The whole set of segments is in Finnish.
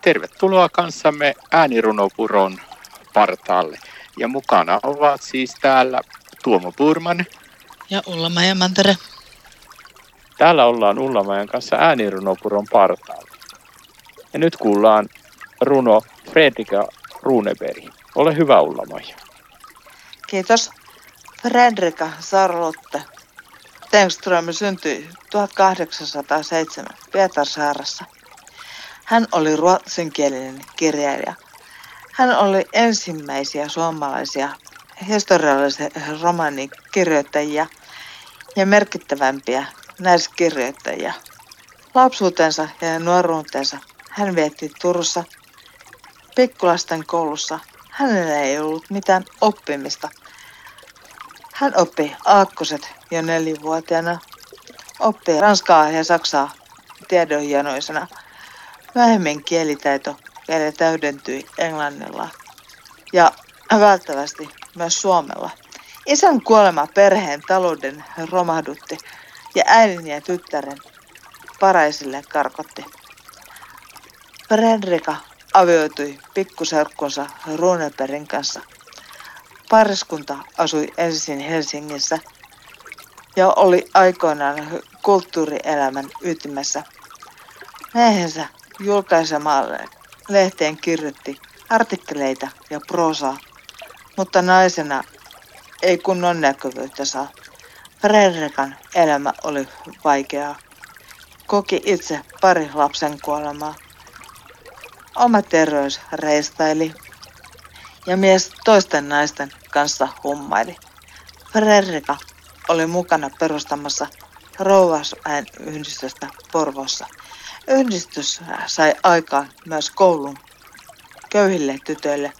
Tervetuloa kanssamme äänirunopuron partaalle. Ja mukana ovat siis täällä Tuomo Purman. Ja Ullamajan Mantere. Täällä ollaan Ullamajan kanssa äänirunopuron partaalla. Ja nyt kuullaan runo Fredrika Runeberg. Ole hyvä Ullamaja. Kiitos. Fredrika Charlotte Tengström syntyi 1807 Pietarsaarassa. Hän oli ruotsinkielinen kirjailija. Hän oli ensimmäisiä suomalaisia historiallisia romaanikirjoittajia ja merkittävämpiä naiskirjoittajia. Lapsuutensa ja nuoruutensa hän vietti Turussa pikkulasten koulussa. Hänellä ei ollut mitään oppimista. Hän oppi aakkoset jo nelivuotiaana, oppi ranskaa ja saksaa tiedonjanoisena. Myöhemmin kielitaito vielä täydentyi englannilla ja välttävästi myös suomella. Isän kuolema perheen talouden romahdutti ja äidin ja tyttären paraisille karkotti. Fredrika avioitui pikkuserkkunsa Runebergin kanssa. Pariskunta asui ensin Helsingissä ja oli aikoinaan kulttuurielämän ytimessä. Miehensä julkaisemalle lehteen kirjoitti artikkeleita ja prosaa, mutta naisena ei kunnon näkyvyyttä saa. Fredrikan elämä oli vaikeaa. Koki itse pari lapsen kuolemaa. Oma terveys reistaili ja mies toisten naisten kanssa hummaili. Fredrika oli mukana perustamassa Rouvasain yhdistystä Porvossa. Yhdistys sai aikaan myös koulun köyhille tytöille,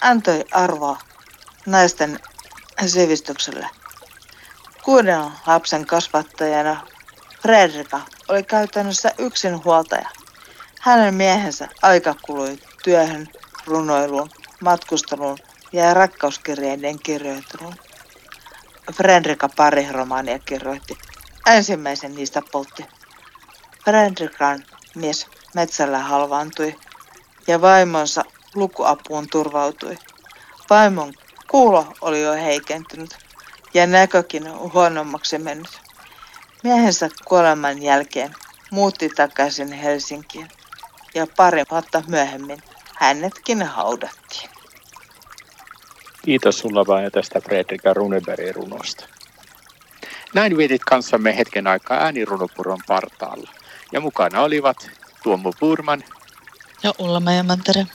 antoi arvoa naisten sivistykselle. Kuuden lapsen kasvattajana Fredrika oli käytännössä yksinhuoltaja. Hänen miehensä aika kului työhön, runoiluun, matkusteluun ja rakkauskirjeiden kirjoitteluun. Fredrika pari romaania kirjoitti. Ensimmäisen niistä poltti. Fredrikan mies metsällä halvaantui ja vaimonsa lukuapuun turvautui. Vaimon kuulo oli jo heikentynyt ja näkökin huonommaksi mennyt. Miehensä kuoleman jälkeen muutti takaisin Helsinkiin ja pari vuotta myöhemmin hänetkin haudattiin. Kiitos sulla vain tästä Fredrika Runebergin runosta. Näin vietit kanssamme hetken aikaa äänirunopuron partaalla. Ja mukana olivat Tuomo Purman ja Ulla Mantere.